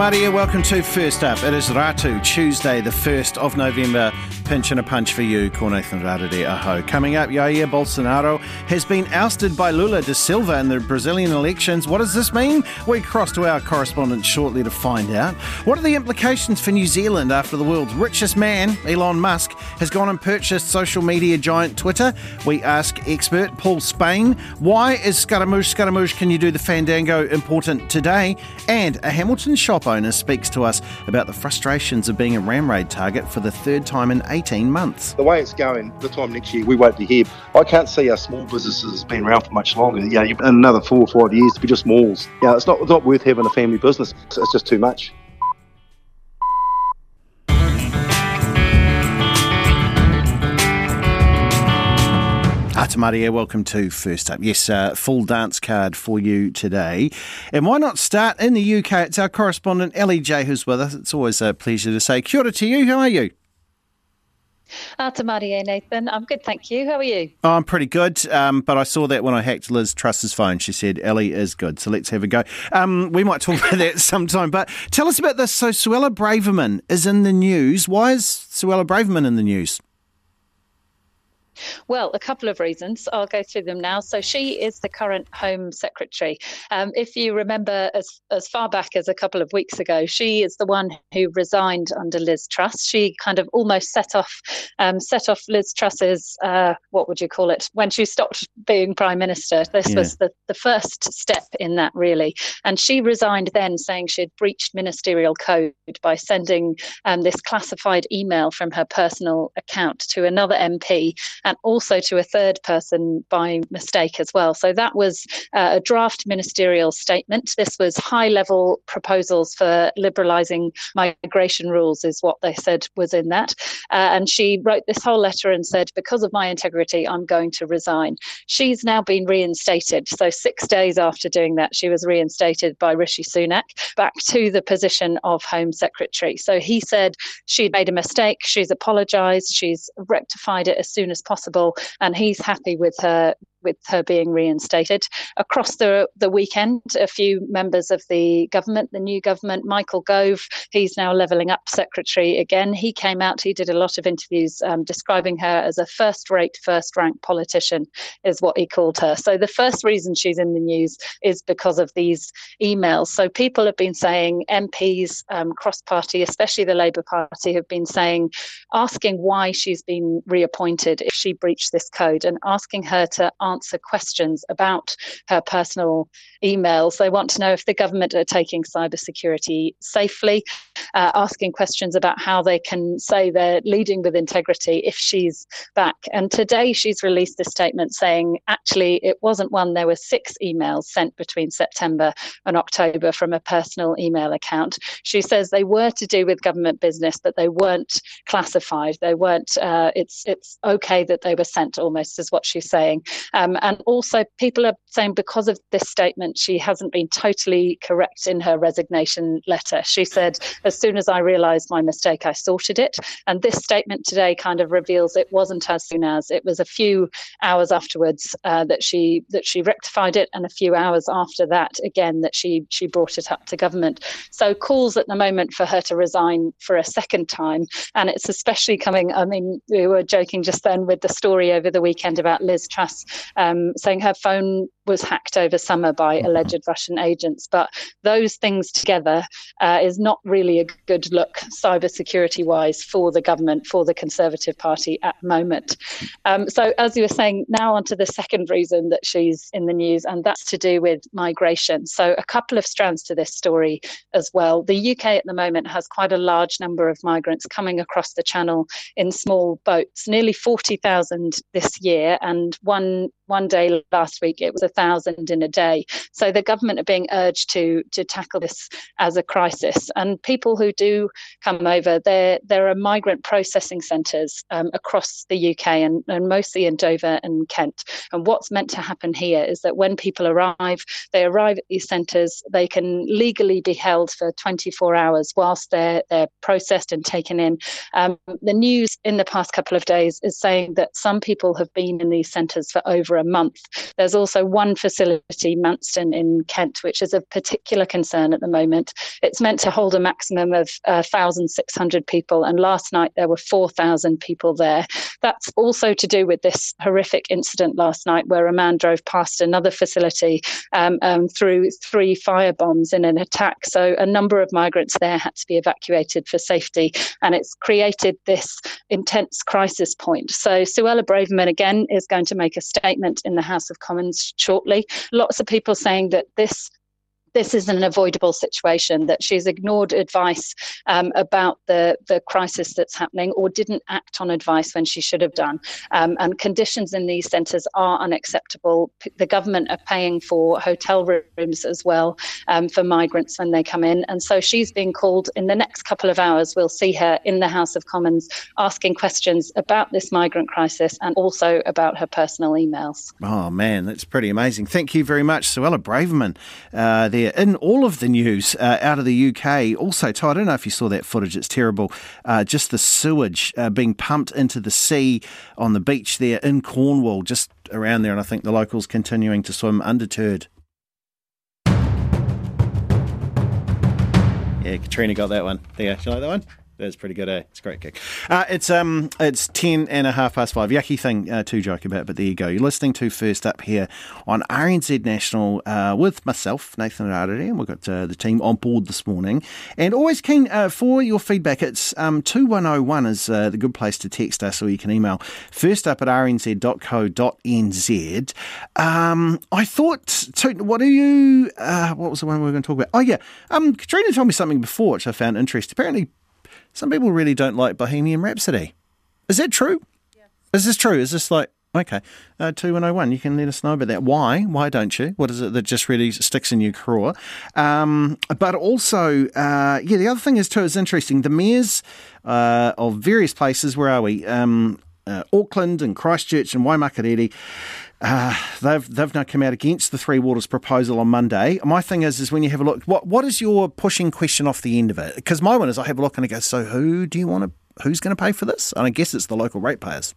Atamaria, welcome to First Up. It is Ratu, Tuesday, the 1st of November. Pinch and a punch for you, Cornathan Rarere Aho. Coming up, Jair Bolsonaro has been ousted by Lula da Silva in the Brazilian elections. What does this mean? We cross to our correspondent shortly to find out. What are the implications for New Zealand after the world's richest man, Elon Musk, has gone and purchased social media giant Twitter? We ask expert Paul Spain, why is Scaramouche Scaramouche Can You Do the Fandango important today? And a Hamilton shop owner speaks to us about the frustrations of being a ram raid target for the third time in 18 months. The way it's going, the time next year, we won't be here. I can't see our small businesses being around for much longer. Yeah, in another four or five years to be just malls. Yeah, it's not, it's not worth having a family business. It's just too much. Atamaria, welcome to First Up. Yes, uh, full dance card for you today. And why not start in the UK? It's our correspondent Ellie J who's with us. It's always a pleasure to say kia ora to you. How are you? Atamaria, Nathan. I'm good, thank you. How are you? Oh, I'm pretty good, um, but I saw that when I hacked Liz Truss's phone. She said Ellie is good, so let's have a go. Um, we might talk about that sometime, but tell us about this. So Suella Braverman is in the news. Why is Suella Braverman in the news? Well, a couple of reasons. I'll go through them now. So she is the current Home Secretary. Um, if you remember, as as far back as a couple of weeks ago, she is the one who resigned under Liz Truss. She kind of almost set off um, set off Liz Truss's uh, what would you call it when she stopped being Prime Minister. This yeah. was the the first step in that really, and she resigned then, saying she had breached ministerial code by sending um, this classified email from her personal account to another MP and also to a third person by mistake as well. So that was uh, a draft ministerial statement. This was high level proposals for liberalising migration rules, is what they said was in that. Uh, and she wrote this whole letter and said, Because of my integrity, I'm going to resign. She's now been reinstated. So, six days after doing that, she was reinstated by Rishi Sunak back to the position of Home Secretary. So, he said she'd made a mistake, she's apologised, she's rectified it as soon as possible and he's happy with her with her being reinstated. Across the, the weekend, a few members of the government, the new government, Michael Gove, he's now levelling up secretary again. He came out, he did a lot of interviews um, describing her as a first rate, first rank politician, is what he called her. So the first reason she's in the news is because of these emails. So people have been saying, MPs um, cross party, especially the Labour Party, have been saying, asking why she's been reappointed if she breached this code and asking her to questions about her personal emails. They want to know if the government are taking cybersecurity safely, uh, asking questions about how they can say they're leading with integrity if she's back. And today she's released a statement saying actually it wasn't one, there were six emails sent between September and October from a personal email account. She says they were to do with government business, but they weren't classified. They weren't, uh, it's, it's okay that they were sent almost, is what she's saying. Um, and also, people are saying because of this statement, she hasn't been totally correct in her resignation letter. She said, as soon as I realised my mistake, I sorted it. And this statement today kind of reveals it wasn't as soon as it was a few hours afterwards uh, that she that she rectified it, and a few hours after that, again, that she she brought it up to government. So calls at the moment for her to resign for a second time, and it's especially coming. I mean, we were joking just then with the story over the weekend about Liz Truss um, saying her phone was hacked over summer by mm-hmm. alleged Russian agents. But those things together uh, is not really a good look, cybersecurity wise, for the government, for the Conservative Party at the moment. Um, so, as you were saying, now on to the second reason that she's in the news, and that's to do with migration. So, a couple of strands to this story as well. The UK at the moment has quite a large number of migrants coming across the channel in small boats, nearly 40,000 this year, and one one day last week it was a thousand in a day. So the government are being urged to to tackle this as a crisis, and people who do come over, there there are migrant processing centres um, across the UK and, and mostly in Dover and Kent. And what's meant to happen here is that when people arrive, they arrive at these centres, they can legally be held for 24 hours whilst they're they're processed and taken in. Um, the news in the past couple of days is saying that some people have been in these centres for over a month. There's also one facility, Manston in Kent, which is of particular concern at the moment. It's meant to hold a maximum of uh, 1,600 people, and last night there were 4,000 people there. That's also to do with this horrific incident last night where a man drove past another facility um, um, through three fire bombs in an attack. So a number of migrants there had to be evacuated for safety, and it's created this intense crisis point. So Suella Braverman again is going to make a statement in the House of Commons shortly. Lots of people saying that this this is an avoidable situation, that she's ignored advice um, about the, the crisis that's happening or didn't act on advice when she should have done. Um, and conditions in these centres are unacceptable. The government are paying for hotel rooms as well um, for migrants when they come in. And so she's being called in the next couple of hours. We'll see her in the House of Commons asking questions about this migrant crisis and also about her personal emails. Oh, man, that's pretty amazing. Thank you very much, Suella Braverman. Uh, there in all of the news uh, out of the UK. Also, Ty, I don't know if you saw that footage, it's terrible. Uh, just the sewage uh, being pumped into the sea on the beach there in Cornwall, just around there, and I think the locals continuing to swim undeterred. Yeah, Katrina got that one. There, you like that one? That's pretty good, eh? It's a great kick. Uh, it's um, it's ten and a half past five. Yucky thing uh, to joke about, but there you go. You're listening to First Up here on RNZ National uh, with myself, Nathan Rarere, and we've got uh, the team on board this morning. And always keen uh, for your feedback. It's um, 2101 is uh, the good place to text us, or you can email first up at rnz.co.nz. Um, I thought, to, what are you, what was the one we were going to talk about? Oh, yeah. Um, Katrina told me something before, which I found interesting. Apparently, some people really don't like Bohemian Rhapsody. Is that true? Yeah. Is this true? Is this like okay? Uh, two one oh one. You can let us know about that. Why? Why don't you? What is it that just really sticks in your craw? Um, but also, uh, yeah, the other thing is too is interesting. The mayors uh, of various places. Where are we? Um, uh, Auckland and Christchurch and Waimakariri uh, they've they've now come out against the Three Waters proposal on Monday. My thing is, is when you have a look, what what is your pushing question off the end of it? Because my one is, I have a look and I go, so who do you want to? Who's going to pay for this? And I guess it's the local ratepayers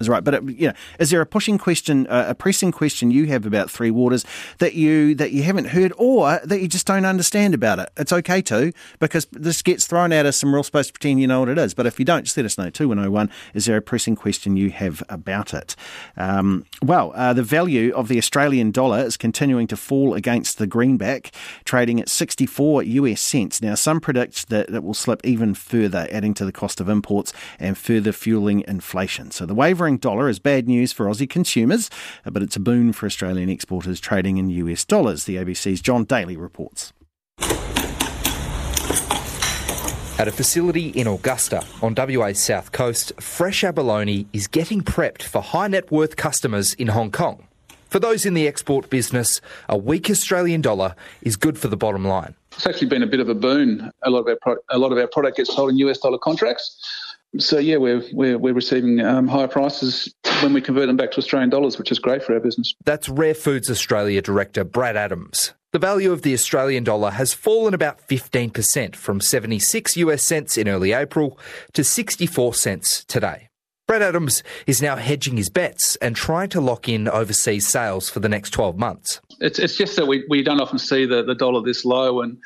is right. But it, you know, is there a pushing question, uh, a pressing question you have about Three Waters that you that you haven't heard, or that you just don't understand about it? It's okay to because this gets thrown at us, and we're all supposed to pretend you know what it is. But if you don't, just let us know. Two one oh one. Is there a pressing question you have about it? Um, well, uh, the value of the Australian dollar is continuing to fall against the greenback, trading at sixty four US cents. Now, some predict that it will slip even further, adding to the cost of imports and further fueling inflation. So the wavering dollar is bad news for Aussie consumers, uh, but it's a boon for Australian exporters trading in US dollars, the ABC's John Daly reports. At a facility in Augusta on WA's south coast, fresh abalone is getting prepped for high net worth customers in Hong Kong. For those in the export business, a weak Australian dollar is good for the bottom line. It's actually been a bit of a boon. A lot of our pro- a lot of our product gets sold in US dollar contracts. So yeah, we're we're, we're receiving um, higher prices when we convert them back to Australian dollars, which is great for our business. That's Rare Foods Australia director Brad Adams. The value of the Australian dollar has fallen about 15% from 76 US cents in early April to 64 cents today. Brad Adams is now hedging his bets and trying to lock in overseas sales for the next 12 months. It's, it's just that we, we don't often see the, the dollar this low and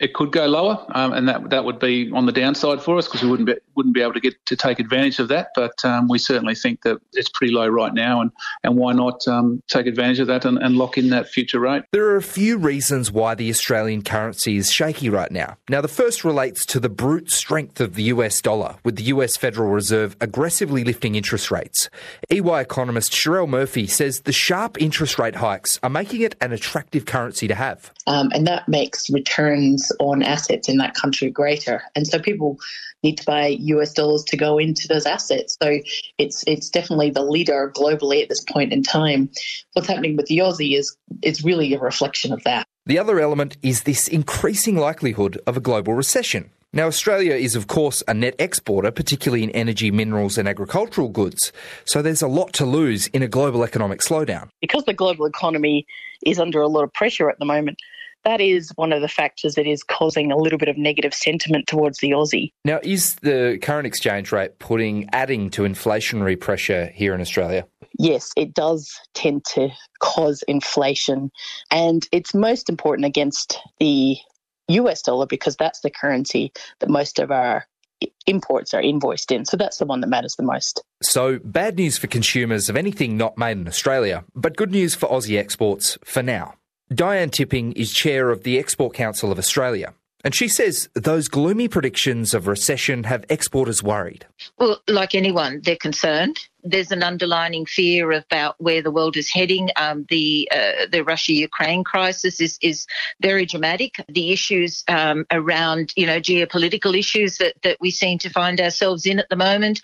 it could go lower, um, and that that would be on the downside for us because we wouldn't be wouldn't be able to get to take advantage of that. But um, we certainly think that it's pretty low right now, and and why not um, take advantage of that and, and lock in that future rate? There are a few reasons why the Australian currency is shaky right now. Now, the first relates to the brute strength of the US dollar, with the US Federal Reserve aggressively lifting interest rates. EY economist Cherelle Murphy says the sharp interest rate hikes are making it an attractive currency to have, um, and that makes returns on assets in that country greater. And so people need to buy US dollars to go into those assets. So it's it's definitely the leader globally at this point in time. What's happening with the Aussie is is really a reflection of that. The other element is this increasing likelihood of a global recession. Now, Australia is, of course, a net exporter, particularly in energy, minerals, and agricultural goods. So there's a lot to lose in a global economic slowdown. Because the global economy is under a lot of pressure at the moment, that is one of the factors that is causing a little bit of negative sentiment towards the Aussie. Now, is the current exchange rate putting adding to inflationary pressure here in Australia? Yes, it does tend to cause inflation, and it's most important against the US dollar because that's the currency that most of our imports are invoiced in. So that's the one that matters the most. So, bad news for consumers of anything not made in Australia, but good news for Aussie exports for now. Diane Tipping is chair of the Export Council of Australia. And she says those gloomy predictions of recession have exporters worried. Well, like anyone, they're concerned there's an underlining fear about where the world is heading. Um, the uh, the Russia Ukraine crisis is is very dramatic. The issues um, around you know geopolitical issues that, that we seem to find ourselves in at the moment,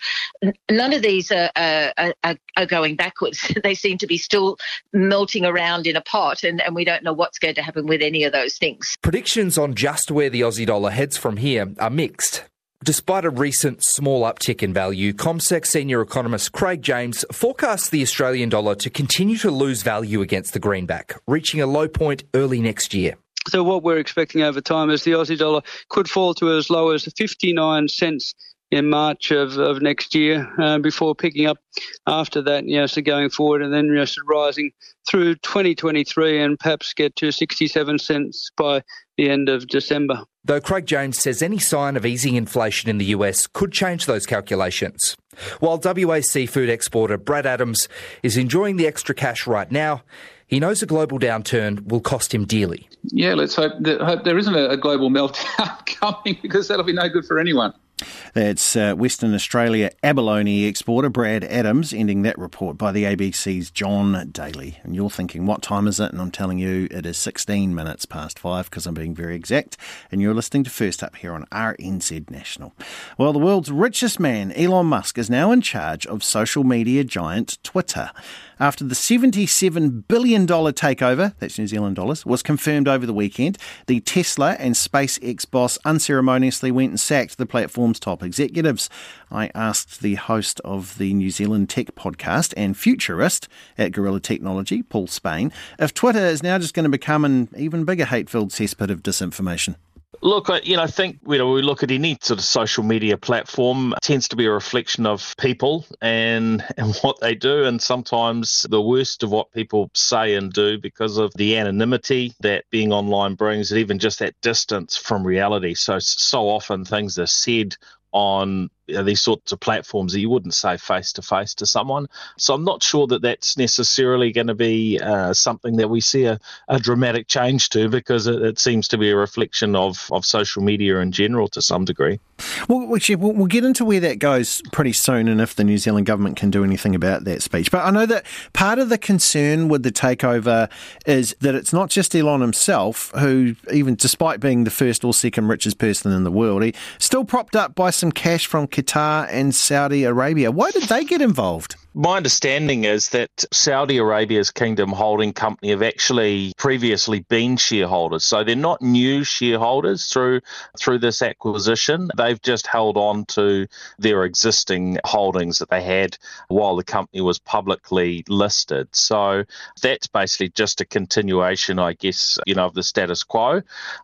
none of these are, are, are going backwards. they seem to be still melting around in a pot, and, and we don't know what's going to happen with any of those things. Predictions on just where the Aussie dollar heads from here are mixed. Despite a recent small uptick in value, CommSec senior economist Craig James forecasts the Australian dollar to continue to lose value against the greenback, reaching a low point early next year. So what we're expecting over time is the Aussie dollar could fall to as low as 59 cents in March of, of next year uh, before picking up after that, you know, so going forward and then you know, so rising through 2023 and perhaps get to 67 cents by the end of December. Though Craig James says any sign of easing inflation in the US could change those calculations. While WA seafood exporter Brad Adams is enjoying the extra cash right now, he knows a global downturn will cost him dearly. Yeah, let's hope, that, hope there isn't a, a global meltdown coming because that'll be no good for anyone. That's uh, Western Australia abalone exporter Brad Adams ending that report by the ABC's John Daly. And you're thinking, what time is it? And I'm telling you, it is 16 minutes past five because I'm being very exact. And you're listening to First Up here on RNZ National. Well, the world's richest man, Elon Musk, is now in charge of social media giant Twitter after the $77 billion takeover, that's New Zealand dollars, was confirmed over the weekend. The Tesla and SpaceX boss unceremoniously went and sacked the platform's top executives. I asked the host of the New Zealand Tech podcast and futurist at Gorilla Technology, Paul Spain, if Twitter is now just going to become an even bigger hate filled cesspit of disinformation. Look, you know, I think you know we look at any sort of social media platform tends to be a reflection of people and and what they do, and sometimes the worst of what people say and do because of the anonymity that being online brings, and even just that distance from reality. So so often things are said on these sorts of platforms that you wouldn't say face to face to someone. So I'm not sure that that's necessarily going to be uh, something that we see a, a dramatic change to because it, it, seems to be a reflection of, of social media in general to some degree. Well, we'll get into where that goes pretty soon and if the New Zealand government can do anything about that speech. But I know that part of the concern with the takeover is that it's not just Elon himself, who, even despite being the first or second richest person in the world, he still propped up by some cash from Qatar and Saudi Arabia. Why did they get involved? My understanding is that Saudi Arabia's Kingdom Holding Company have actually previously been shareholders, so they're not new shareholders through through this acquisition. They've just held on to their existing holdings that they had while the company was publicly listed. So that's basically just a continuation, I guess, you know, of the status quo.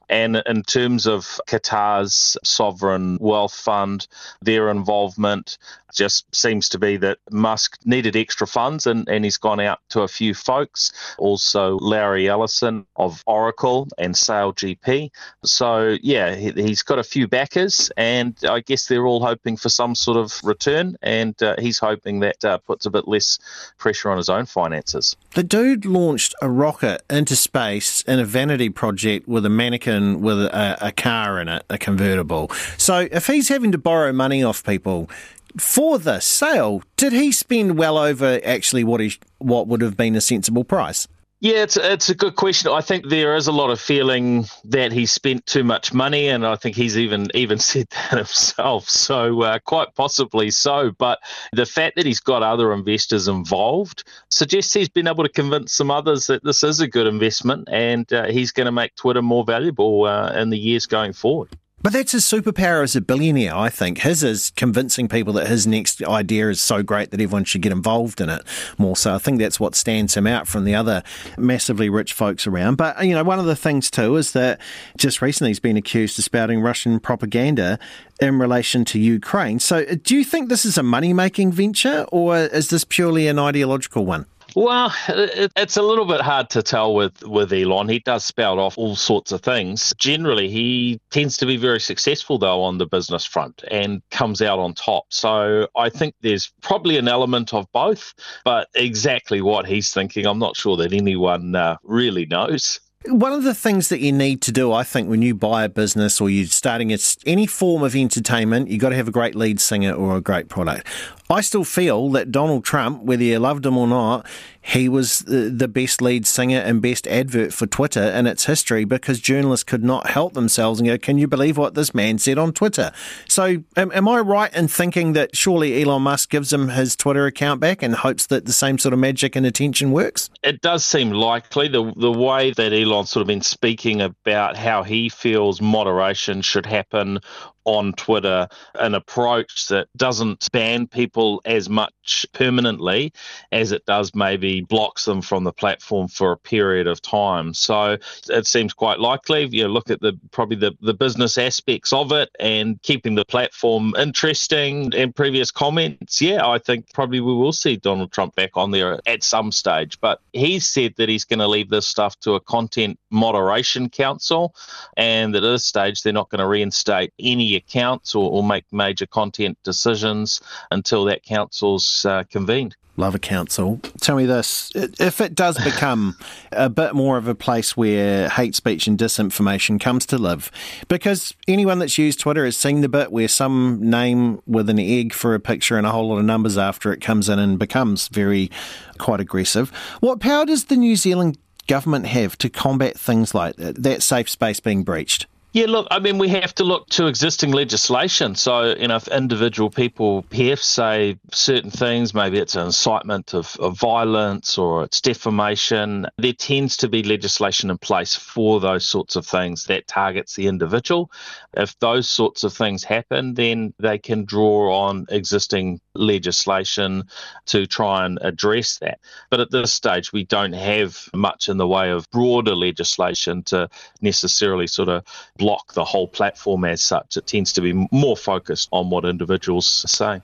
And in terms of Qatar's sovereign wealth fund, their involvement just seems to be that Musk needed extra funds and, and he's gone out to a few folks. Also, Larry Ellison of Oracle and Sale SailGP. So, yeah, he, has got a few backers, and I guess they're all hoping for some sort of return, and uh, he's hoping that uh, puts a bit less pressure on his own finances. The dude launched a rocket into space in a vanity project with a mannequin with a, a car in it, a convertible. So, if he's having to borrow money off people, for the sale, did he spend well over actually what he what would have been a sensible price? Yeah, it's it's a good question. I think there is a lot of feeling that he spent too much money, and I think he's even even said that himself. So uh, quite possibly so. But the fact that he's got other investors involved suggests he's been able to convince some others that this is a good investment, and uh, he's going to make Twitter more valuable uh, in the years going forward. But that's his superpower as a billionaire, I think. His is convincing people that his next idea is so great that everyone should get involved in it more. So I think that's what stands him out from the other massively rich folks around. But, you know, one of the things too is that just recently he's been accused of spouting Russian propaganda in relation to Ukraine. So uh, do you think this is a money making venture or is this purely an ideological one? Well, it, it's a little bit hard to tell with, with Elon. He does spout off all sorts of things. Generally, he tends to be very successful, though, on the business front and comes out on top. So I think there's probably an element of both, but exactly what he's thinking, I'm not sure that anyone uh, really knows. One of the things that you need to do, I think, when you buy a business or you're starting any form of entertainment, you've got to have a great lead singer or a great product. I still feel that Donald Trump, whether you loved him or not, he was the the best lead singer and best advert for Twitter in its history because journalists could not help themselves and go, Can you believe what this man said on Twitter? So, am, am I right in thinking that surely Elon Musk gives him his Twitter account back and hopes that the same sort of magic and attention works? It does seem likely. The, the way that Elon's sort of been speaking about how he feels moderation should happen on Twitter an approach that doesn't ban people as much permanently as it does maybe blocks them from the platform for a period of time. So it seems quite likely. You look at the probably the, the business aspects of it and keeping the platform interesting and previous comments. Yeah, I think probably we will see Donald Trump back on there at some stage. But he's said that he's going to leave this stuff to a content moderation council and that at this stage they're not going to reinstate any accounts or, or make major content decisions until that council's uh, convened. Love a council. Tell me this if it does become a bit more of a place where hate speech and disinformation comes to live, because anyone that's used Twitter has seen the bit where some name with an egg for a picture and a whole lot of numbers after it comes in and becomes very quite aggressive. What power does the New Zealand government have to combat things like that, that safe space being breached? Yeah, look, I mean, we have to look to existing legislation. So, you know, if individual people, PFs, say certain things, maybe it's an incitement of, of violence or it's defamation, there tends to be legislation in place for those sorts of things that targets the individual. If those sorts of things happen, then they can draw on existing legislation to try and address that. But at this stage, we don't have much in the way of broader legislation to necessarily sort of block the whole platform as such. It tends to be more focused on what individuals say.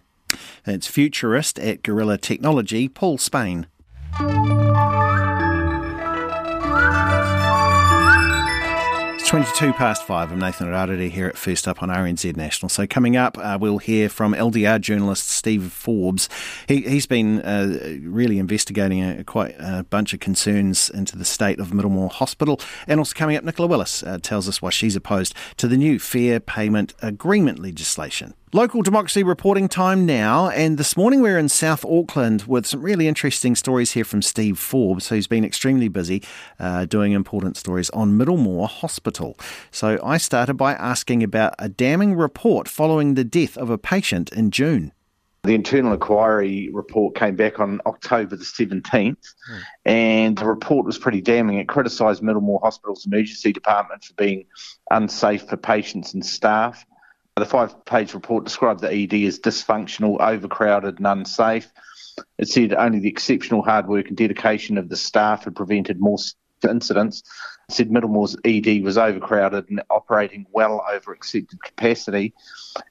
It's futurist at Gorilla Technology, Paul Spain. 22 past five. I'm Nathan Rarere here at First Up on RNZ National. So, coming up, uh, we'll hear from LDR journalist Steve Forbes. He, has been uh, really investigating a, quite a bunch of concerns into the state of Middlemore Hospital. And also, coming up, Nicola Willis uh, tells us why she's opposed to the new fair payment agreement legislation. Local democracy reporting time now, and this morning we're in South Auckland with some really interesting stories here from Steve Forbes, who's been extremely busy uh, doing important stories on Middlemore Hospital. So I started by asking about a damning report following the death of a patient in June. The internal inquiry report came back on October the 17th, mm. and the report was pretty damning. It criticised Middlemore Hospital's emergency department for being unsafe for patients and staff the five page report described the ED as dysfunctional, overcrowded, and unsafe. It said only the exceptional hard work and dedication of the staff had prevented more incidents. It said Middlemore's ED was overcrowded and operating well over accepted capacity.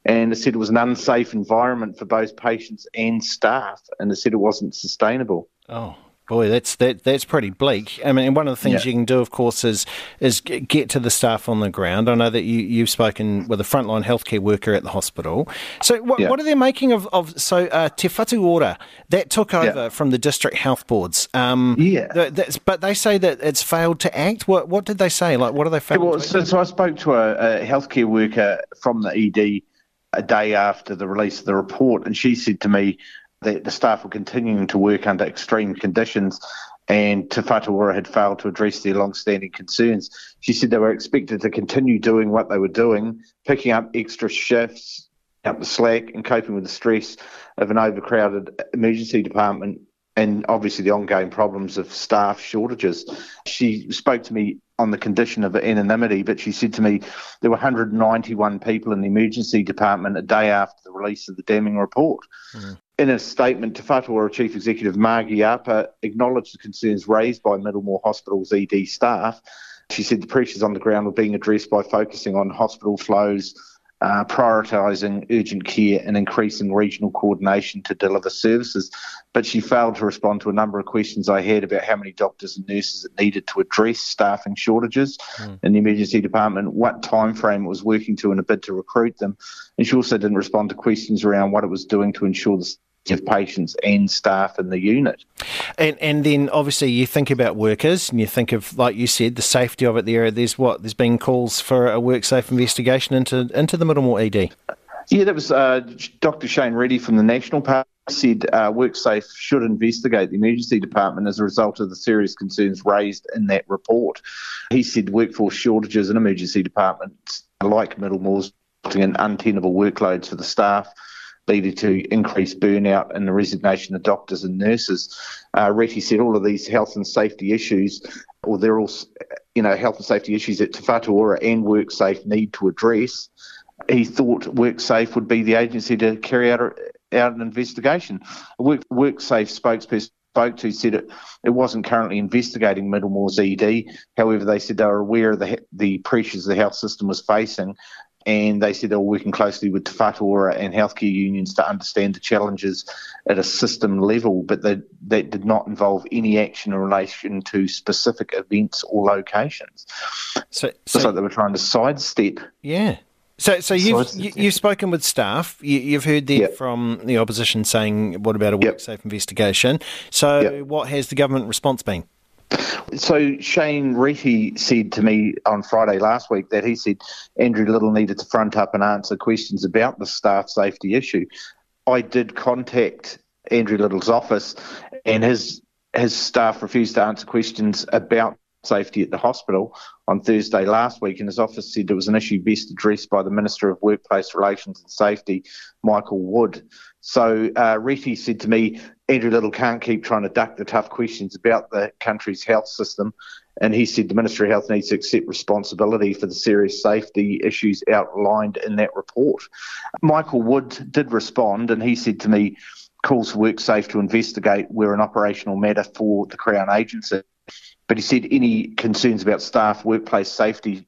And it said it was an unsafe environment for both patients and staff. And it said it wasn't sustainable. Oh, Boy, that's that that's pretty bleak. I mean, one of the things yeah. you can do, of course, is is get to the staff on the ground. I know that you you've spoken with a frontline healthcare worker at the hospital. So, what, yeah. what are they making of of so uh, Te Whatu Ora that took over yeah. from the district health boards? Um, yeah, but they say that it's failed to act. What what did they say? Like, what are they failed? Well, so, so, I spoke to a, a healthcare worker from the ED a day after the release of the report, and she said to me the, the staff were continuing to work under extreme conditions and Te had failed to address their long-standing concerns. She said they were expected to continue doing what they were doing, picking up extra shifts, up the slack, and coping with the stress of an overcrowded emergency department and obviously the ongoing problems of staff shortages. She spoke to me on the condition of anonymity, but she said to me there were 191 people in the emergency department a day after the release of the damning report. Mm. In a statement, Te Whatu Chief Executive Margie Apa acknowledged the concerns raised by Middlemore Hospital's ED staff. She said the pressures on the ground were being addressed by focusing on hospital flows, uh, prioritising urgent care and increasing regional coordination to deliver services. But she failed to respond to a number of questions I had about how many doctors and nurses it needed to address staffing shortages mm. in the emergency department, what time frame it was working to in a bid to recruit them. And she also didn't respond to questions around what it was doing to ensure the of patients and staff in the unit. And and then obviously you think about workers and you think of like you said the safety of it there. There's what there's been calls for a WorkSafe investigation into into the Middlemore ED. Yeah, that was uh, Dr. Shane Reti from the National Park said uh, WorkSafe should investigate the emergency department as a result of the serious concerns raised in that report. He said workforce shortages in emergency departments like Middlemore's in untenable workloads for the staff leading to increased burnout and the resignation of doctors and nurses. Uh, Reti said all of these health and safety issues, or they're all, you know, health and safety issues that Te and WorkSafe need to address. He thought WorkSafe would be the agency to carry out, out an investigation. A Work, WorkSafe spokesperson spoke to said it, it wasn't currently investigating Middlemore's ED. However, they said they were aware of the, the pressures the health system was facing and they said they were working closely with Te and healthcare unions to understand the challenges at a system level, but that, that did not involve any action in relation to specific events or locations. So, so, so they were trying to sidestep. Yeah. So, so you've you, have spoken with staff. You, have heard there yep. from the opposition saying, "What about a WorkSafe yep. investigation?" So, yep. what has the government response been? So Shane Reti said to me on Friday last week that he said Andrew Little needed to front up and answer questions about the staff safety issue. I did contact Andrew Little's office, and his his staff refused to answer questions about safety at the hospital on Thursday last week, and his office said it was an issue best addressed by the Minister of Workplace Relations and Safety, Michael Wood. So uh, said to me, Andrew Little can't keep trying to duck the tough questions about the country's health system. And he said the Ministry of Health needs to accept responsibility for the serious safety issues outlined in that report. Michael Wood did respond, and he said to me, calls for WorkSafe to investigate where an operational matter for the Crown Agency. But he said any concerns about staff workplace safety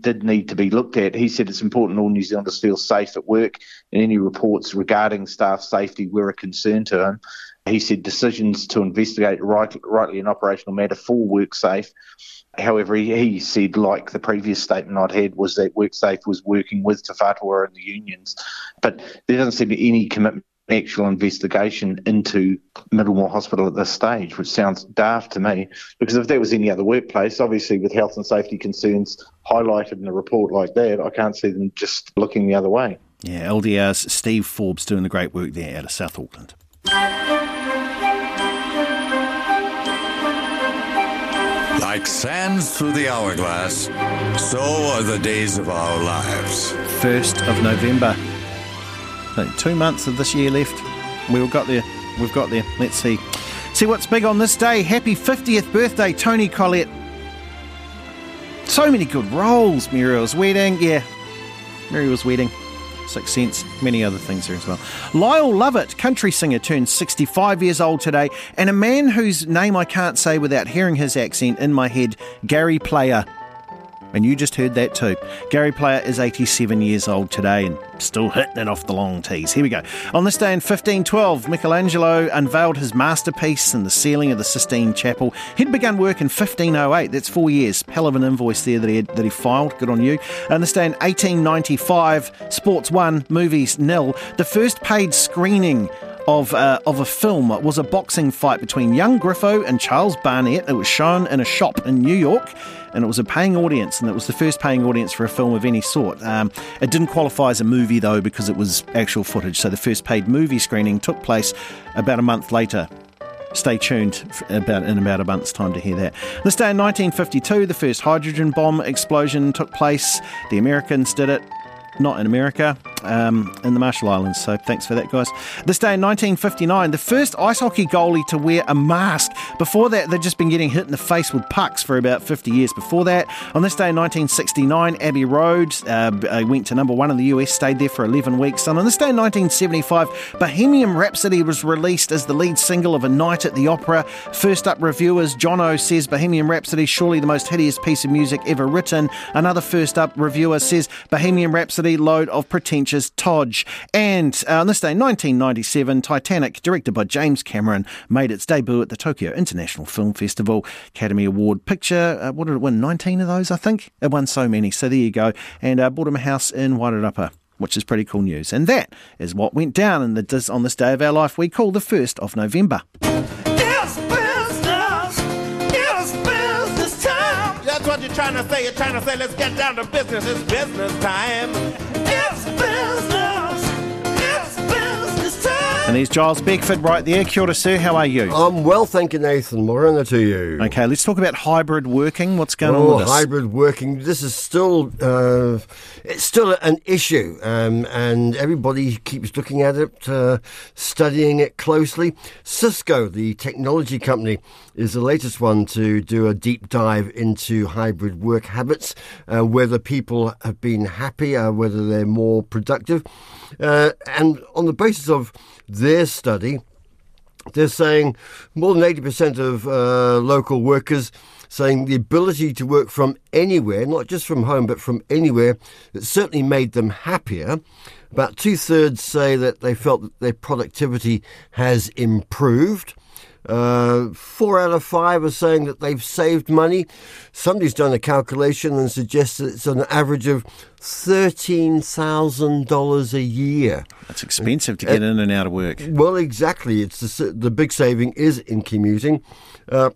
did need to be looked at. He said it's important all New Zealanders feel safe at work, and any reports regarding staff safety were a concern to him. He said decisions to investigate right, rightly an operational matter for WorkSafe. However, he, said, like the previous statement I'd had, was that WorkSafe was working with Te Whatu Ora and the unions. But there doesn't seem to be any commitment actual investigation into Middlemore Hospital at this stage, which sounds daft to me. Because if there was any other workplace, obviously with health and safety concerns highlighted in a report like that, I can't see them just looking the other way. Yeah, LDR's Steve Forbes doing the great work there out of South Auckland. Like sands through the hourglass, so are the days of our lives. 1st of November. two months of this year left. We've got there. We've got there. Let's see. See what's big on this day. Happy 50th birthday, Toni Collette. So many good roles. Muriel's wedding. Yeah, Muriel's wedding. Sixth Sense, many other things here as well. Lyle Lovett, country singer, turned 65 years old today, and a man whose name I can't say without hearing his accent in my head, Gary Player. And you just heard that too. Gary Player is 87 years old today and still hitting it off the long tees. Here we go. On this day in 1512, Michelangelo unveiled his masterpiece in the ceiling of the Sistine Chapel. He'd begun work in 1508. That's four years. Hell of an invoice there that he, had, that he filed. Good on you. On this day in 1895, Sports 1, Movies nil. The first paid screening of, uh, of a film was a boxing fight between young Griffo and Charles Barnett. It was shown in a shop in New York and it was a paying audience, and it was the first paying audience for a film of any sort. Um, it didn't qualify as a movie though because it was actual footage. So the first paid movie screening took place about a month later Stay tuned about in about a month's time to hear that. This day in 1952, the first hydrogen bomb explosion took place. The Americans did it not in America, um, in the Marshall Islands. So thanks for that, guys. This day in 1959, the first ice hockey goalie to wear a mask. Before that, they'd just been getting hit in the face with pucks for about 50 years before that. On this day in 1969, Abbey Road uh, uh, went to number one in the US, stayed there for 11 weeks. And on this day in 1975, Bohemian Rhapsody was released as the lead single of A Night at the Opera. First up, reviewers, Jono says Bohemian Rhapsody, surely the most hideous piece of music ever written. Another first up reviewer says Bohemian Rhapsody, load of pretentious Todge. And uh, on this day, 1997, Titanic, directed by James Cameron, made its debut at the Tokyo International Film Festival. Academy Award picture, uh, what did it win? 19 of those, I think? It won so many. So there you go. And uh, bought him a house in Wairarapa which is pretty cool news. And that is what went down in the, on this day of our life we call the 1st of November. Trying to say. You're trying to say, let's get down to business. It's business time. It's business. It's business time. And there's Giles Beckford right there. Kia ora, sir. How are you? I'm well, thank you, Nathan. Morena to you. Okay, let's talk about hybrid working. What's going oh, on with this? hybrid working. This is still uh, it's still an issue, um, and everybody keeps looking at it, uh, studying it closely. Cisco, the technology company, is the latest one to do a deep dive into hybrid work habits, uh, whether people have been happier, whether they're more productive. Uh, and on the basis of their study, they're saying more than 80% of uh, local workers saying the ability to work from anywhere, not just from home, but from anywhere, it certainly made them happier. About two thirds say that they felt that their productivity has improved. Uh, four out of five are saying that they've saved money. Somebody's done a calculation and suggests that it's an average of $13,000 a year. That's expensive to get uh, in and out of work. Well, exactly. It's the, the big saving is in commuting. Uh,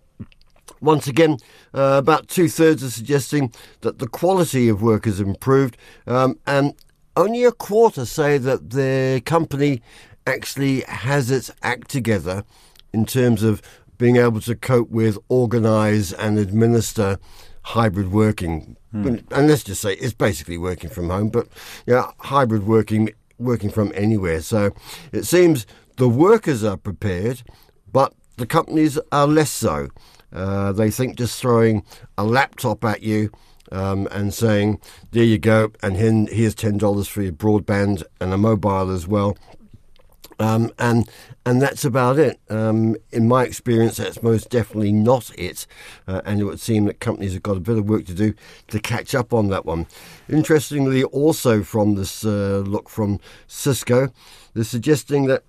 once again, uh, about two thirds are suggesting that the quality of work has improved, um, and only a quarter say that their company actually has its act together in terms of being able to cope with, organise, and administer hybrid working. Hmm. And let's just say it's basically working from home, but yeah, hybrid working, working from anywhere. So it seems the workers are prepared, but the companies are less so. Uh, they think just throwing a laptop at you um, and saying, there you go, and here's $10 for your broadband and a mobile as well. Um, and and that's about it. Um, in my experience, that's most definitely not it. Uh, and it would seem that companies have got a bit of work to do to catch up on that one. Interestingly, also from this uh, look from Cisco, they're suggesting that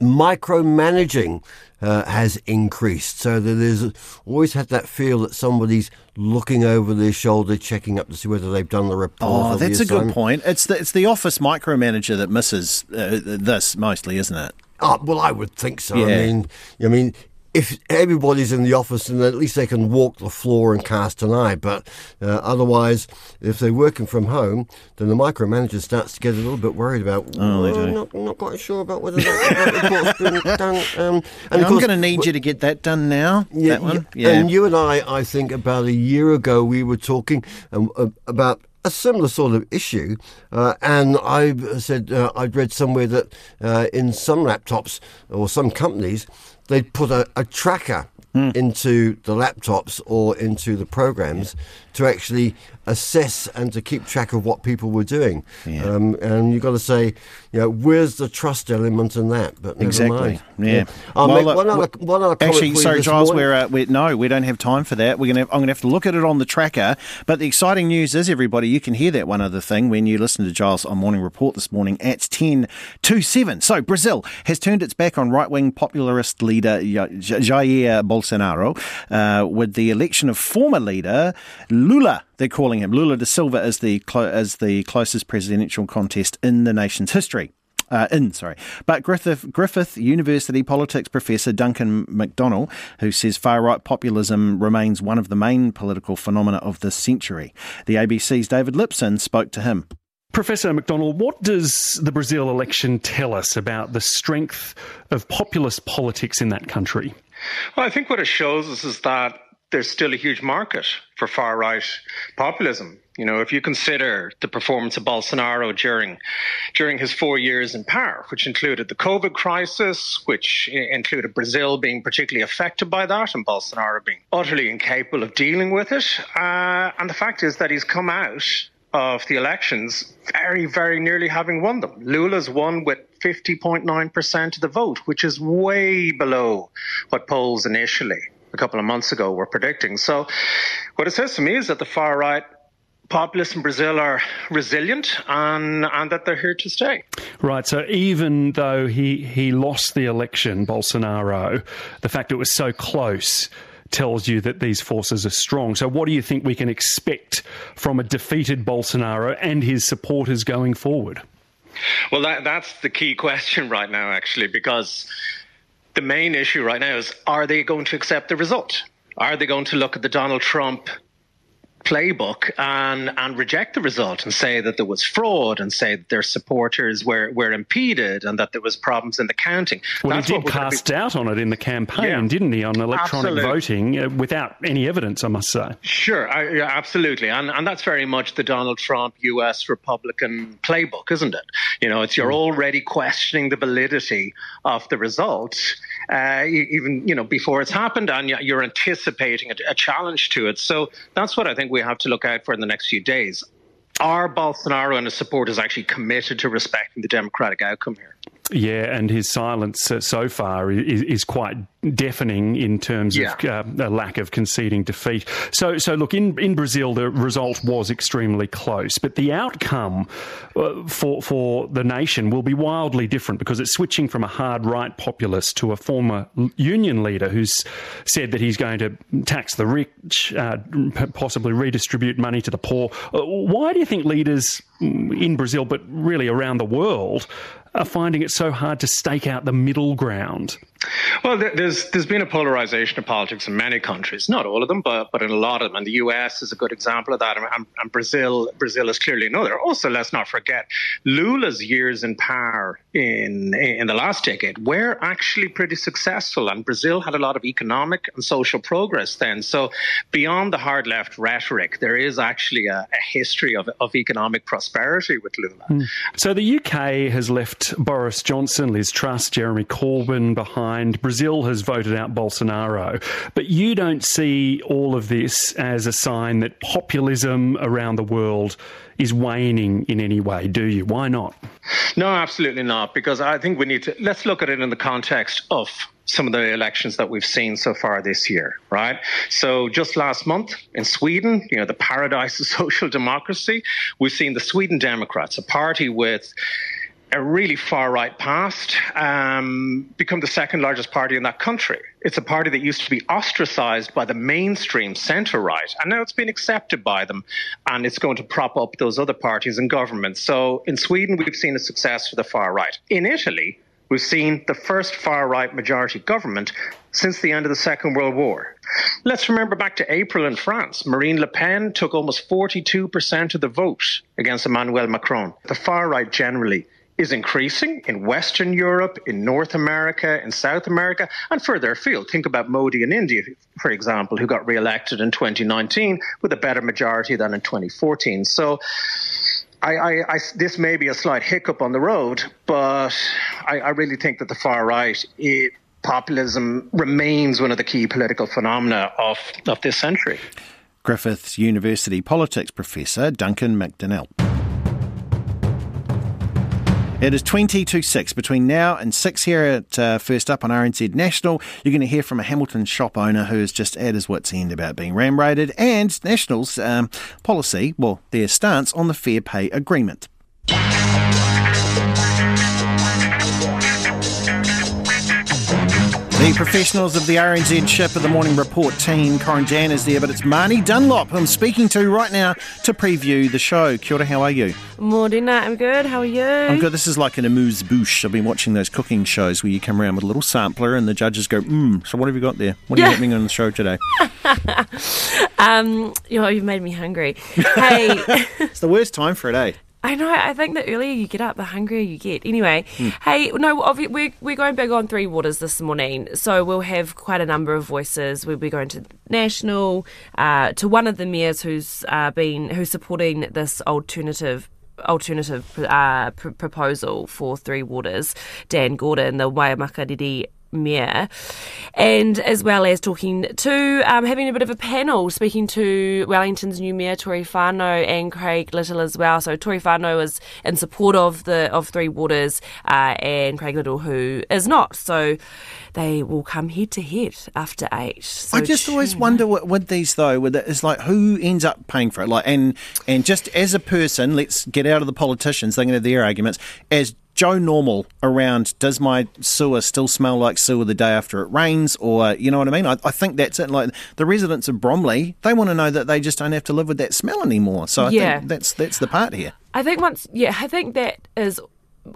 micromanaging uh, has increased. So that there's always had that feel that somebody's looking over their shoulder, checking up to see whether they've done the report. Oh, that's a good point. It's the it's the office micromanager that misses uh, this mostly, isn't it? Oh, well, I would think so. Yeah. I mean, I mean, if everybody's in the office, then at least they can walk the floor and cast an eye. But uh, otherwise, if they're working from home, then the micromanager starts to get a little bit worried about. Oh, they do. Not, not quite sure about whether that, that report's been done. Um, and I'm going to need you to get that done now. Yeah, yeah, yeah, And you and I, I think about a year ago, we were talking um, about a similar sort of issue. Uh, and I said uh, I'd read somewhere that uh, in some laptops or some companies, they'd put a, a tracker mm. into the laptops or into the programs yeah. to actually assess and to keep track of what people were doing. Yeah. Um, and you've got to say, you know, where's the trust element in that? But exactly, yeah. yeah. I'll well, make one other, one other Actually, sorry, Giles, we're, uh, we're, no, we don't have time for that. We're gonna, have, I'm going to have to look at it on the tracker. But the exciting news is, everybody, you can hear that one other thing when you listen to Giles on Morning Report this morning at 10 to 7. So Brazil has turned its back on right-wing popularist leader Jair Bolsonaro uh, with the election of former leader Lula they're calling him Lula da Silva as the clo- as the closest presidential contest in the nation's history. Uh, in, sorry. But Griffith, Griffith University politics professor Duncan McDonnell, who says far right populism remains one of the main political phenomena of this century. The ABC's David Lipson spoke to him. Professor McDonnell, what does the Brazil election tell us about the strength of populist politics in that country? Well, I think what it shows us is that there's still a huge market for far right populism. You know, if you consider the performance of Bolsonaro during during his four years in power, which included the COVID crisis, which included Brazil being particularly affected by that, and Bolsonaro being utterly incapable of dealing with it, uh, and the fact is that he's come out of the elections very, very nearly having won them. Lula's won with 50.9% of the vote, which is way below what polls initially a couple of months ago were predicting. So, what it says to me is that the far right populists in Brazil are resilient and, and that they're here to stay. Right. So even though he, he lost the election, Bolsonaro, the fact it was so close tells you that these forces are strong. So what do you think we can expect from a defeated Bolsonaro and his supporters going forward? Well, that, that's the key question right now, actually, because the main issue right now is are they going to accept the result? Are they going to look at the Donald Trump playbook and and reject the result and say that there was fraud and say that their supporters were were impeded and that there was problems in the counting. Well, That's he did cast doubt on it in the campaign, yeah. didn't he, on electronic absolutely. voting uh, without any evidence, I must say. Sure, I, yeah, absolutely, and and that's very much the Donald Trump U.S. Republican playbook, isn't it? You know, it's you're mm. already questioning the validity of the results uh, even you know before it's happened, and you're anticipating a, a challenge to it. So that's what I think we have to look out for in the next few days. Are Bolsonaro and his supporters actually committed to respecting the democratic outcome here? Yeah, and his silence uh, so far is, is, quite deafening in terms yeah. of uh, a lack of conceding defeat. So, so look, in, in Brazil, the result was extremely close, but the outcome uh, for, for the nation will be wildly different because it's switching from a hard right populist to a former union leader who's said that he's going to tax the rich, uh, possibly redistribute money to the poor. Uh, why do you think leaders in Brazil, but really around the world, are finding it so hard to stake out the middle ground? Well, there's there's been a polarization of politics in many countries, not all of them, but but in a lot of them. And the U.S. is a good example of that, and, and Brazil Brazil is clearly another. Also, let's not forget Lula's years in power in in the last decade were actually pretty successful, and Brazil had a lot of economic and social progress then. So, beyond the hard left rhetoric, there is actually a, a history of of economic prosperity with Lula. Mm. So the UK has left Boris Johnson, Liz Truss, Jeremy Corbyn behind Brazil has voted out Bolsonaro. But you don't see all of this as a sign that populism around the world is waning in any way, do you? Why not? No, absolutely not. Because I think we need to let's look at it in the context of some of the elections that we've seen so far this year, right? So just last month in Sweden, you know, the paradise of social democracy, we've seen the Sweden Democrats, a party with a really far right past, um, become the second largest party in that country. It's a party that used to be ostracized by the mainstream centre right, and now it's been accepted by them, and it's going to prop up those other parties in government. So in Sweden, we've seen a success for the far right. In Italy, we've seen the first far right majority government since the end of the Second World War. Let's remember back to April in France. Marine Le Pen took almost 42% of the vote against Emmanuel Macron. The far right generally is increasing in Western Europe, in North America, in South America, and further afield. Think about Modi in India, for example, who got re-elected in 2019 with a better majority than in 2014. So. I, I, I, this may be a slight hiccup on the road, but I, really think that the far right, it, populism remains one of the key political phenomena of, of this century. Griffith University politics professor Duncan McDonnell. It is 20 to 6 between now and 6 here at uh, First Up on RNZ National. You're going to hear from a Hamilton shop owner who is just at his wits' end about being ram raided and National's um, policy, well, their stance on the fair pay agreement. The professionals of the RNZ Ship of the Morning Report team, Corin Dann is there, but it's Marnie Dunlop who I'm speaking to right now to preview the show. Kia ora, how are you? Morning, I'm good. How are you? I'm good. This is like an amuse bouche. I've been watching those cooking shows where you come around with a little sampler and the judges go, mmm, so what have you got there? What are you having on the show today? um, you know, you've made me hungry. Hey. it's the worst time for it, eh? I know. I think the earlier you get up, the hungrier you get. Anyway, mm. hey, no, we're, we're going big on Three Waters this morning, so we'll have quite a number of voices. We'll be going to national, uh, to one of the mayors who's uh, been who's supporting this alternative alternative uh, pr- proposal for Three Waters, Dan Gordon, the Waimakariri Mayor, and as well as talking to um, having a bit of a panel, speaking to Wellington's new Mayor Tory Whanau and Craig Little as well. So Tory Whanau is in support of the of Three Waters, uh, and Craig Little who is not. So they will come head to head after eight. So I just always wonder what, with these though, with it's like who ends up paying for it, like and and just as a person, let's get out of the politicians. They're going to have their arguments as Joe Normal around, does my sewer still smell like sewer the day after it rains? Or, you know what I mean? I, I think that's it. Like the residents of Bromley, they want to know that they just don't have to live with that smell anymore. So I yeah. think that's, that's the part here. I think once, yeah, I think that is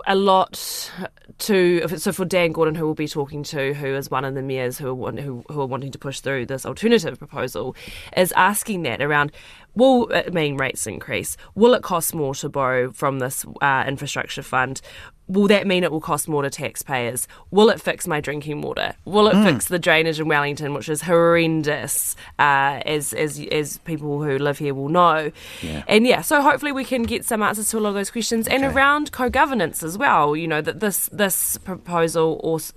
a lot to so for Dan Gordon, who we'll be talking to, who is one of the mayors who are, who, who are wanting to push through this alternative proposal, is asking that around will it mean rates increase? Will it cost more to borrow from this uh, infrastructure fund? Will that mean it will cost more to taxpayers? Will it fix my drinking water? Will it mm. fix the drainage in Wellington, which is horrendous, uh, as as as people who live here will know? Yeah. And yeah, so hopefully we can get some answers to a lot of those questions, okay. and around co-governance as well. You know that this this proposal also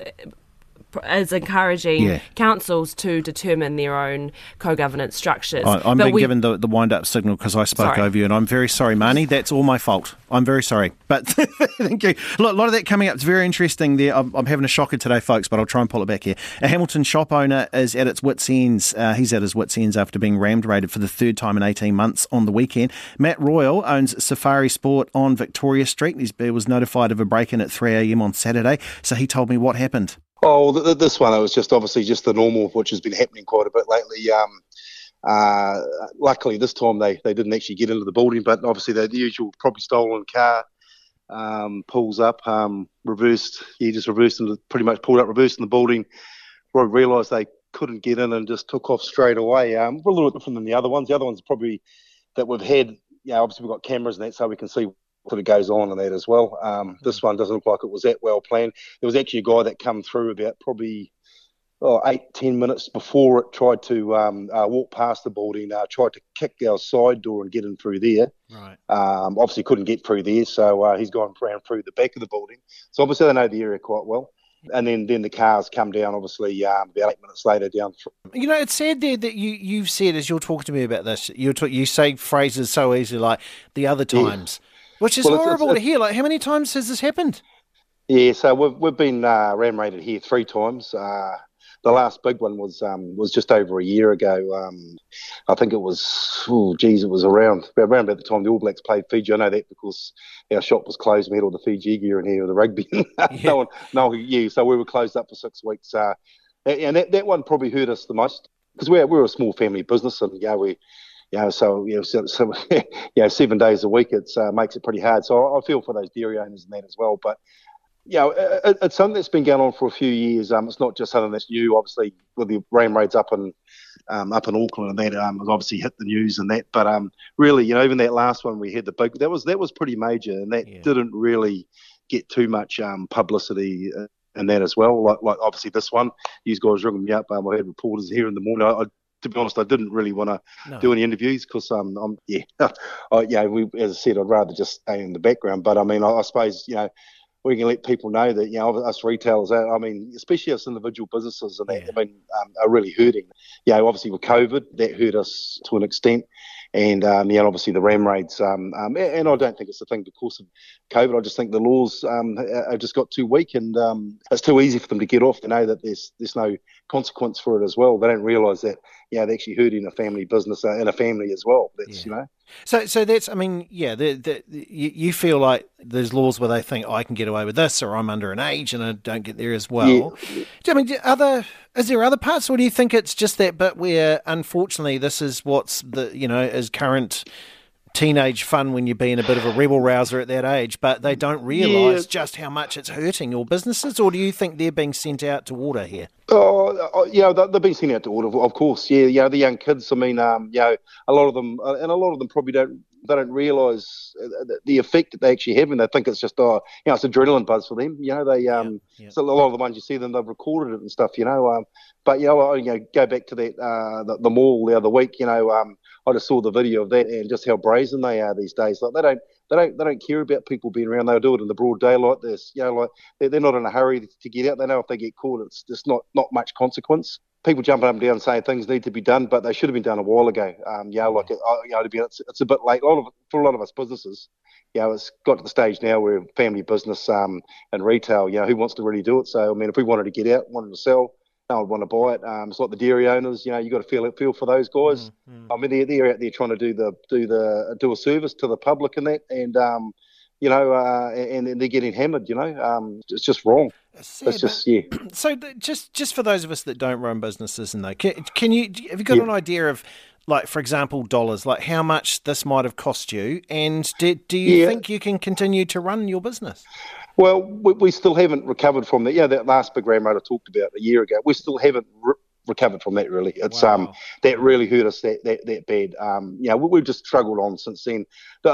is encouraging yeah. councils to determine their own co-governance structures. I, am being we, given the, the wind-up signal because I spoke sorry. over you, and I'm very sorry, Marnie. That's all my fault. I'm very sorry. But thank you. A lot, of that coming up. It's very interesting there. I'm, I'm, having a shocker today, folks, but I'll try and pull it back here. A Hamilton shop owner is at its wits' ends. Uh, he's at his wits' ends after being rammed raided for the third time in 18 months on the weekend. Matt Royal owns Safari Sport on Victoria Street. He was notified of a break-in at 3am on Saturday, so he told me what happened. Oh, th- this one, it was just obviously just the normal, which has been happening quite a bit lately. Um, uh, luckily, this time they, they didn't actually get into the building, but obviously the usual probably stolen car um, pulls up, um, reversed. He just reversed and pretty much pulled up, reversed in the building. Realised they couldn't get in and just took off straight away. Um, we're a little bit different than the other ones. The other ones probably that we've had. Yeah, obviously we've got cameras and that, so we can see sort of goes on in that as well. Um, this one doesn't look like it was that well planned. There was actually a guy that come through about probably oh, eight, ten minutes before it tried to um, uh, walk past the building, uh, tried to kick our side door and get in through there. Right. Um, obviously couldn't get through there, so uh, he's gone around through the back of the building. So obviously they know the area quite well. And then, then the cars come down, obviously, um, about eight minutes later down through. You know, it's sad there that you, you've said, as you're talking to me about this, you you say phrases so easily like the other times. Yeah which is well, horrible it's, it's, to hear. Like, how many times has this happened? Yeah, so we've we've been uh, ram raided here three times. Uh, the last big one was um, was just over a year ago. Um, I think it was, oh, geez, it was around around about the time the All Blacks played Fiji. I know that because our shop was closed. We had all the Fiji gear in here, the rugby. yeah. no one, no, yeah. So we were closed up for six weeks. Uh, and that, that one probably hurt us the most because we're we're a small family business, and yeah, we you know, so you know, so, so you know, seven days a week, it uh, makes it pretty hard. So I, feel for those dairy owners and that as well. But you know, it, it's something that's been going on for a few years. Um, it's not just something that's new. Obviously, with the rain raids up in um, up in Auckland and that um, obviously hit the news and that. But um, really, you know, even that last one we had the big that was that was pretty major, and that yeah. didn't really get too much um, publicity. Uh, and that as well, like, like obviously this one, you guys ringing me up. Um, I had reporters here in the morning. I, I to be honest, I didn't really want to no. do any interviews because um, I'm yeah, I, yeah. We, as I said, I'd rather just stay in the background. But I mean, I, I suppose you know we can let people know that you know us retailers. I mean, especially us individual businesses, and that yeah. I mean, um, are really hurting. You know, obviously with COVID, that hurt us to an extent and um, yeah, obviously the ram raids. Um, um, and I don't think it's a thing because of COVID. I just think the laws um, have just got too weak, and um, it's too easy for them to get off. They know that there's there's no consequence for it as well. They don't realise that yeah, they're actually hurting a family business uh, and a family as well. That's yeah. you know. So, so that's, I mean, yeah, the, the, you, you feel like there's laws where they think oh, I can get away with this, or I'm under an age and I don't get there as well. Yeah. I mean, other is there other parts, or do you think it's just that bit where, unfortunately, this is what's the you know is current teenage fun when you're being a bit of a rebel rouser at that age, but they don't realise yeah. just how much it's hurting your businesses, or do you think they're being sent out to water here? Oh, uh, yeah, they're being sent out to water, of course. Yeah, yeah, the young kids. I mean, um, you know, a lot of them, uh, and a lot of them probably don't they don't realise the effect that they actually have, and they think it's just oh, you know, it's adrenaline buzz for them. You know, they um, yeah, yeah. so a lot of the ones you see them, they've recorded it and stuff. You know, um, but you know, you know, go back to that uh, the, the mall the other week. You know, um, I just saw the video of that and just how brazen they are these days. Like they don't they don't they don't care about people being around. They'll do it in the broad daylight. This you know like they're, not in a hurry to get out. They know if they get caught, it's just not not much consequence. People jumping up and down saying things need to be done, but they should have been done a while ago. Um, know, like you know, it's, it's a bit late. A lot of for a lot of us businesses, you know, it's got to the stage now where family business um, and retail, you know, who wants to really do it? So I mean, if we wanted to get out, wanted to sell, no one would want to buy it. Um, it's like the dairy owners, you know, you got to feel feel for those guys. Mm-hmm. I mean, they're, they're out there trying to do the do the do a service to the public and that, and um, you know, uh, and, and, they're getting hammered. You know, um, it's just wrong. It's just yeah. So just just for those of us that don't run businesses, and though, can, can you have you got yeah. an idea of? Like for example, dollars. Like how much this might have cost you, and do, do you yeah. think you can continue to run your business? Well, we, we, still haven't recovered from that. Yeah, that last big RAM I talked about a year ago. We still haven't re- recovered from that really. It's wow. um that really hurt us that that, that bad. Um, you know, we, have just struggled on since then.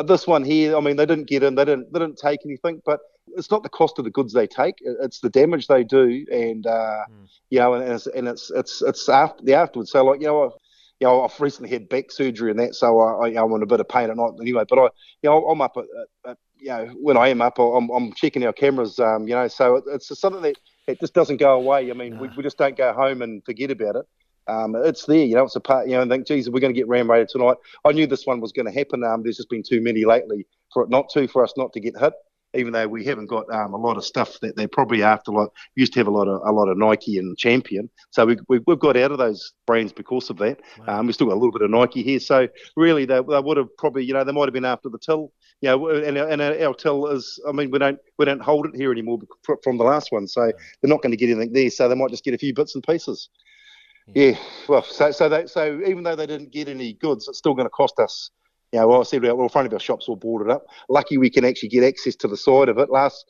This one here, I mean, they didn't get in, they didn't they didn't take anything, but it's not the cost of the goods they take; it's the damage they do, and uh, mm. you know, and, it's and it's it's it's after the afterwards. So like you know. You know, I've recently had back surgery and that, so I, I, I'm in a bit of pain at night anyway. But I, you know, I'm up at, at you know, when I am up, I'm, I'm checking our cameras, um, you know, so it's something that it just doesn't go away. I mean, no. we, we just don't go home and forget about it. Um, it's there, you know, it's a part, you know, and think, geez, we're going to get ram raided tonight. I knew this one was going to happen. Um, there's just been too many lately for it not to, for us not to get hit. Even though we haven't got um, a lot of stuff that they're probably after, like used to have a lot of a lot of Nike and Champion, so we, we have got out of those brands because of that. Wow. Um, we still got a little bit of Nike here, so really they, they would have probably, you know, they might have been after the till, you know, and, and our till is, I mean, we don't we don't hold it here anymore from the last one, so they're not going to get anything there, so they might just get a few bits and pieces. Yeah, well, so so they, so even though they didn't get any goods, it's still going to cost us. Know, well, I said, well, front of our shops all boarded up. Lucky we can actually get access to the side of it. Last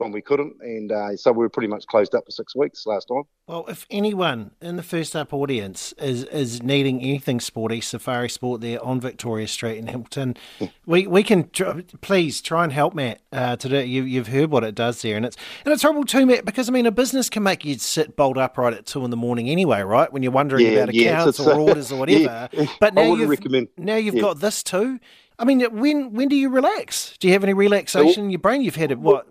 when we couldn't, and uh, so we were pretty much closed up for six weeks last time. Well, if anyone in the first up audience is is needing anything sporty, Safari Sport there on Victoria Street in Hamilton, we we can tr- please try and help Matt uh, today. You, you've heard what it does there, and it's and it's horrible too, Matt, because I mean a business can make you sit bolt upright at two in the morning anyway, right? When you're wondering yeah, about yeah, accounts or orders or whatever. Yeah, but now you've recommend. now you've got this too. I mean, when when do you relax? Do you have any relaxation in your brain? You've had it what?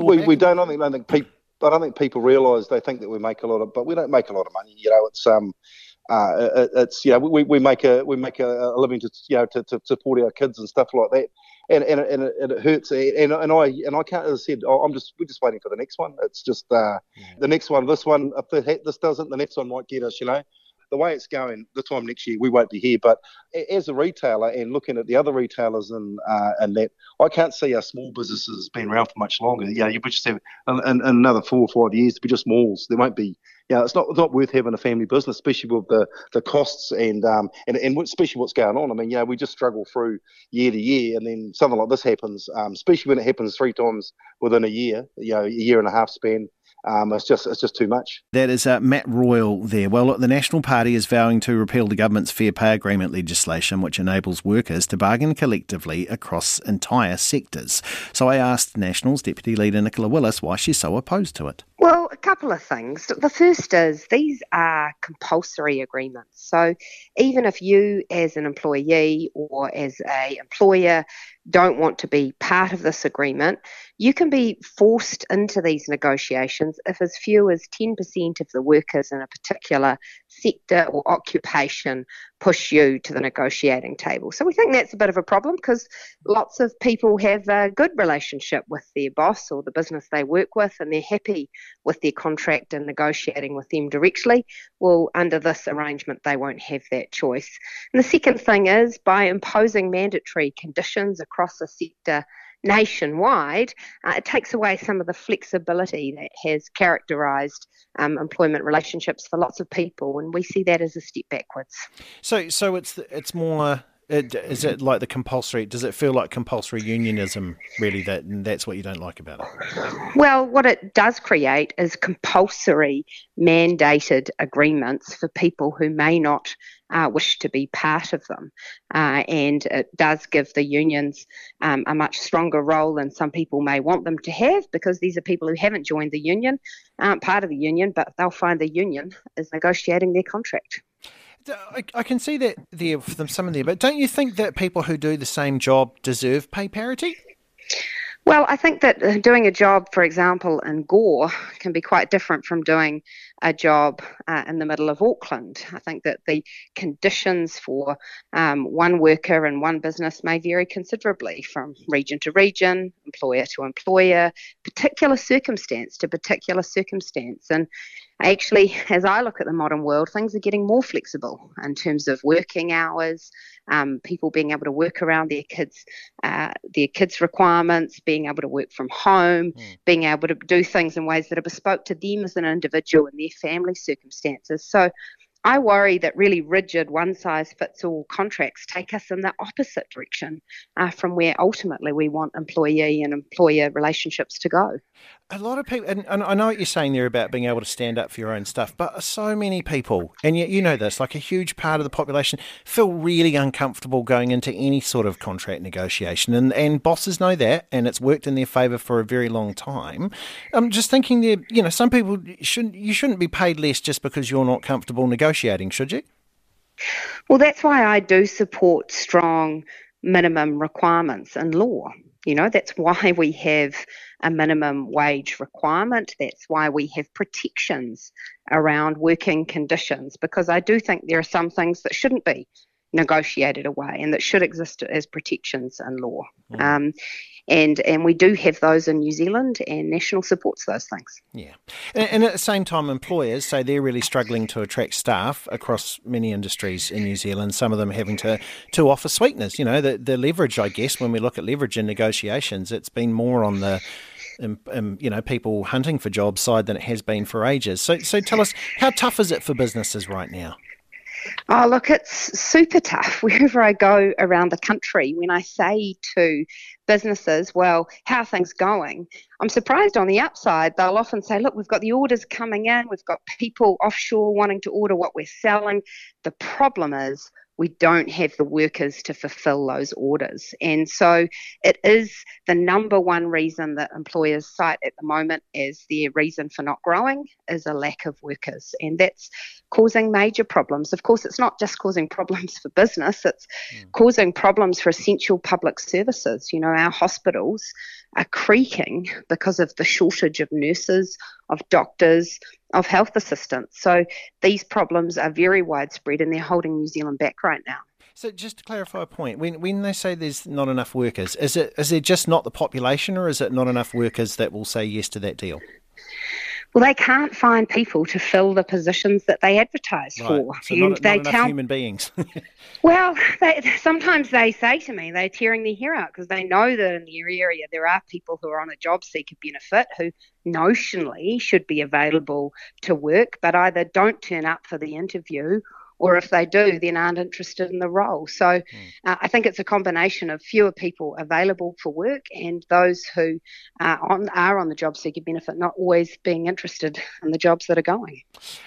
We, we don't. I think, I don't think people. I don't think people realise they think that we make a lot of, but we don't make a lot of money. You know, it's um, uh, it, it's you know, we, we make a we make a, a living to you know to, to support our kids and stuff like that, and and, and, it, and it hurts. And, and I and I can't. As I said, I'm just we're just waiting for the next one. It's just uh, yeah. the next one. This one, if this doesn't, the next one might get us. You know the way it's going, the time next year we won't be here. But as a retailer and looking at the other retailers and uh, and that, I can't see our small businesses being around for much longer. Yeah, you just have in, another four or five years to be just malls. There won't be. Yeah, know, it's not not worth having a family business, especially with the, the costs and um and, and especially what's going on. I mean, know, we just struggle through year to year, and then something like this happens, um, especially when it happens three times within a year, you know, a year and a half span um, it's just it's just too much. That is uh, Matt Royal there. Well, look, the National Party is vowing to repeal the government's fair pay agreement legislation, which enables workers to bargain collectively across entire sectors. So I asked Nationals Deputy Leader Nicola Willis why she's so opposed to it. Well, a couple of things. The first is these are compulsory agreements. So even if you, as an employee or as a employer, don't want to be part of this agreement, you can be forced into these negotiations if as few as 10% of the workers in a particular sector or occupation push you to the negotiating table. So we think that's a bit of a problem because lots of people have a good relationship with their boss or the business they work with and they're happy with their contract and negotiating with them directly. Well, under this arrangement, they won't have that choice. And the second thing is by imposing mandatory conditions across a sector nationwide, uh, it takes away some of the flexibility that has characterised um, employment relationships for lots of people, and we see that as a step backwards. So, so it's it's more Is it like the compulsory? Does it feel like compulsory unionism? Really, that that's what you don't like about it? Well, what it does create is compulsory, mandated agreements for people who may not uh, wish to be part of them. Uh, and it does give the unions um, a much stronger role than some people may want them to have because these are people who haven't joined the union, aren't part of the union, but they'll find the union is negotiating their contract. I, I can see that there for them some of there, but don't you think that people who do the same job deserve pay parity? Well, I think that uh, doing a job, for example, in Gore can be quite different from doing a job uh, in the middle of Auckland. I think that the conditions for um, one worker in one business may vary considerably from region to region, employer to employer, particular circumstance to particular circumstance. And actually, as I look at the modern world, things are getting more flexible in terms of working hours, um, people being able to work around their kids, uh, their kids' requirements, being able to work from home, mm. being able to do things in ways that are bespoke to them as an individual and their family circumstances. So I worry that really rigid, one size fits all contracts take us in the opposite direction uh, from where ultimately we want employee and employer relationships to go. A lot of people, and, and, I know what you're saying there about being able to stand up for your own stuff, but so many people, and yet you know this, like a huge part of the population feel really uncomfortable going into any sort of contract negotiation, and, and bosses know that, and it's worked in their favour for a very long time. I'm just thinking that you know some people shouldn't you shouldn't be paid less just because you're not comfortable negotiating, should you? Well, that's why I do support strong minimum requirements in law. You know, that's why we have a minimum wage requirement. That's why we have protections around working conditions, because I do think there are some things that shouldn't be negotiated away and that should exist as protections in law. Mm. Um, and and we do have those in New Zealand, and National supports those things. Yeah, and, and, at the same time, employers say they're really struggling to attract staff across many industries in New Zealand. Some of them having to to offer sweeteners. You know, the the leverage. I guess when we look at leverage in negotiations, it's been more on the um, um, you know, people hunting for jobs side than it has been for ages. So, so tell us, how tough is it for businesses right now? Oh, look, it's super tough wherever I go around the country. When I say to businesses, well, how things going? I'm surprised on the upside. They'll often say, look, we've got the orders coming in, we've got people offshore wanting to order what we're selling. The problem is, we don't have the workers to fulfill those orders. And so it is the number one reason that employers cite at the moment as their reason for not growing is a lack of workers. And that's causing major problems. Of course, it's not just causing problems for business, it's mm. causing problems for essential public services. You know, our hospitals are creaking because of the shortage of nurses, of doctors, of health assistants. So these problems are very widespread and they're holding New Zealand back right now. So just to clarify a point, when when they say there's not enough workers, is it is it just not the population or is it not enough workers that will say yes to that deal? Well, they can't find people to fill the positions that they advertise right. for, so and not, they not tell human beings. well, they, sometimes they say to me they're tearing their hair out because they know that in their area there are people who are on a job seeker benefit who notionally should be available to work, but either don't turn up for the interview or if they do, then aren't interested in the role. So mm. uh, I think it's a combination of fewer people available for work and those who uh, on, are on the job seeker benefit not always being interested in the jobs that are going.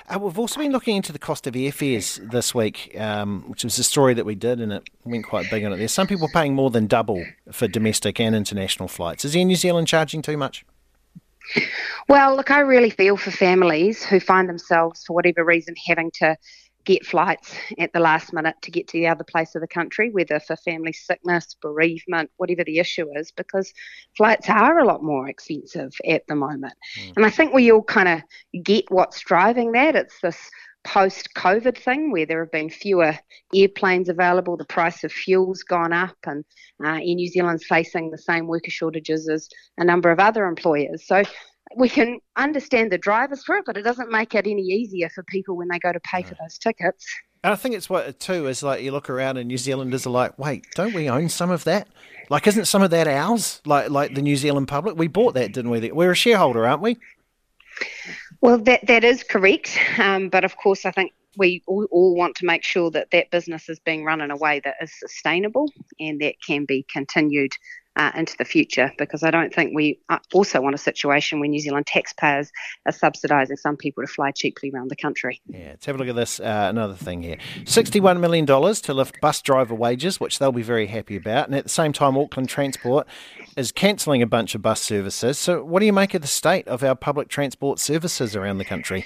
Uh, we've also been looking into the cost of airfares this week, um, which was a story that we did and it went quite big on it. There's some people paying more than double for domestic and international flights. Is Air New Zealand charging too much? Well, look, I really feel for families who find themselves, for whatever reason, having to get flights at the last minute to get to the other place of the country, whether for family sickness, bereavement, whatever the issue is, because flights are a lot more expensive at the moment. Mm. And I think we all kind of get what's driving that. It's this post COVID thing where there have been fewer airplanes available, the price of fuel's gone up, and uh, Air New Zealand's facing the same worker shortages as a number of other employers. So we can understand the drivers for it, but it doesn't make it any easier for people when they go to pay no. for those tickets. And I think it's what too is like you look around and New Zealanders are like, wait, don't we own some of that? Like, isn't some of that ours? Like, like the New Zealand public, we bought that, didn't we? We're a shareholder, aren't we? Well, that that is correct, um, but of course, I think we all, all, want to make sure that that business is being run in a way that is sustainable and that can be continued uh, into the future because I don't think we uh, also want a situation where New Zealand taxpayers are subsidising some people to fly cheaply around the country. Yeah, let's have a look at this. Uh, another thing here $61 million to lift bus driver wages, which they'll be very happy about. And at the same time, Auckland Transport is cancelling a bunch of bus services. So, what do you make of the state of our public transport services around the country?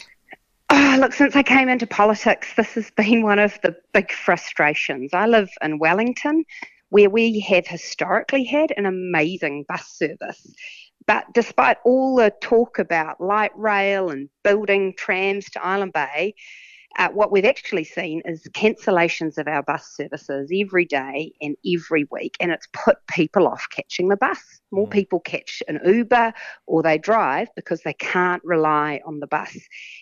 Oh, look, since I came into politics, this has been one of the big frustrations. I live in Wellington where we have historically had an amazing bus service. But despite all the talk about light rail and building trams to Island Bay, uh, what we've actually seen is cancellations of our bus services every day and every week, and it's put people off catching the bus. More mm. people catch an Uber or they drive because they can't rely on the bus.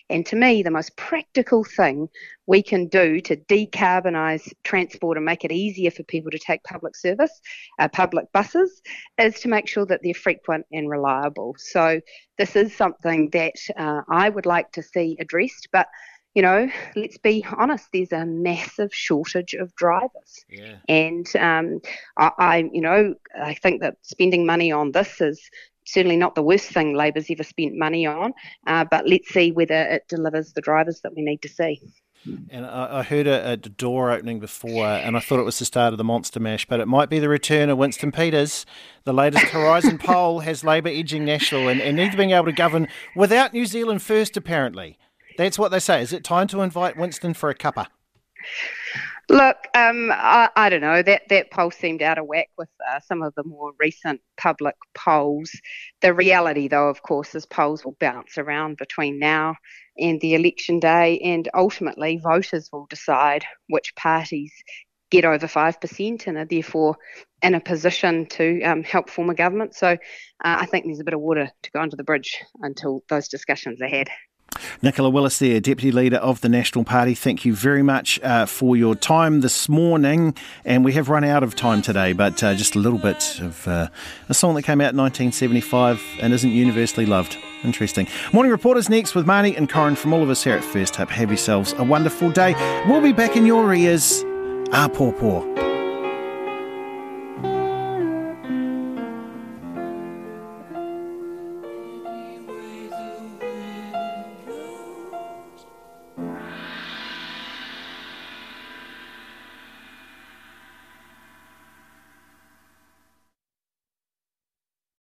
And to me, the most practical thing we can do to decarbonise transport and make it easier for people to take public service, uh, public buses, is to make sure that they're frequent and reliable. So this is something that uh, I would like to see addressed, but you know, let's be honest, there's a massive shortage of drivers. Yeah. And um, I, I, you know, I think that spending money on this is certainly not the worst thing Labor's ever spent money on, uh, but let's see whether it delivers the drivers that we need to see. And I, heard a, a, door opening before, and I thought it was the start of the monster mash, but it might be the return of Winston Peters. The latest Horizon poll has Labour edging National and, and needs being able to govern without New Zealand first, apparently. That's what they say. Is it time to invite Winston for a cuppa? Look, um, I, I, don't know. That that poll seemed out of whack with uh, some of the more recent public polls. The reality, though, of course, is polls will bounce around between now and the election day, and ultimately voters will decide which parties get over five percent and are therefore in a position to um, help form a government. So uh, I think there's a bit of water to go under the bridge until those discussions are had. Nicola Willis there, Deputy Leader of the National Party. Thank you very much uh, for your time this morning. And we have run out of time today, but uh, just a little bit of uh, a song that came out in 1975 and isn't universally loved. Interesting. Morning Reporters next with Marnie and Corin from all of us here at First Up. Have yourselves a wonderful day. We'll be back in your ears. Ah, poor, poor.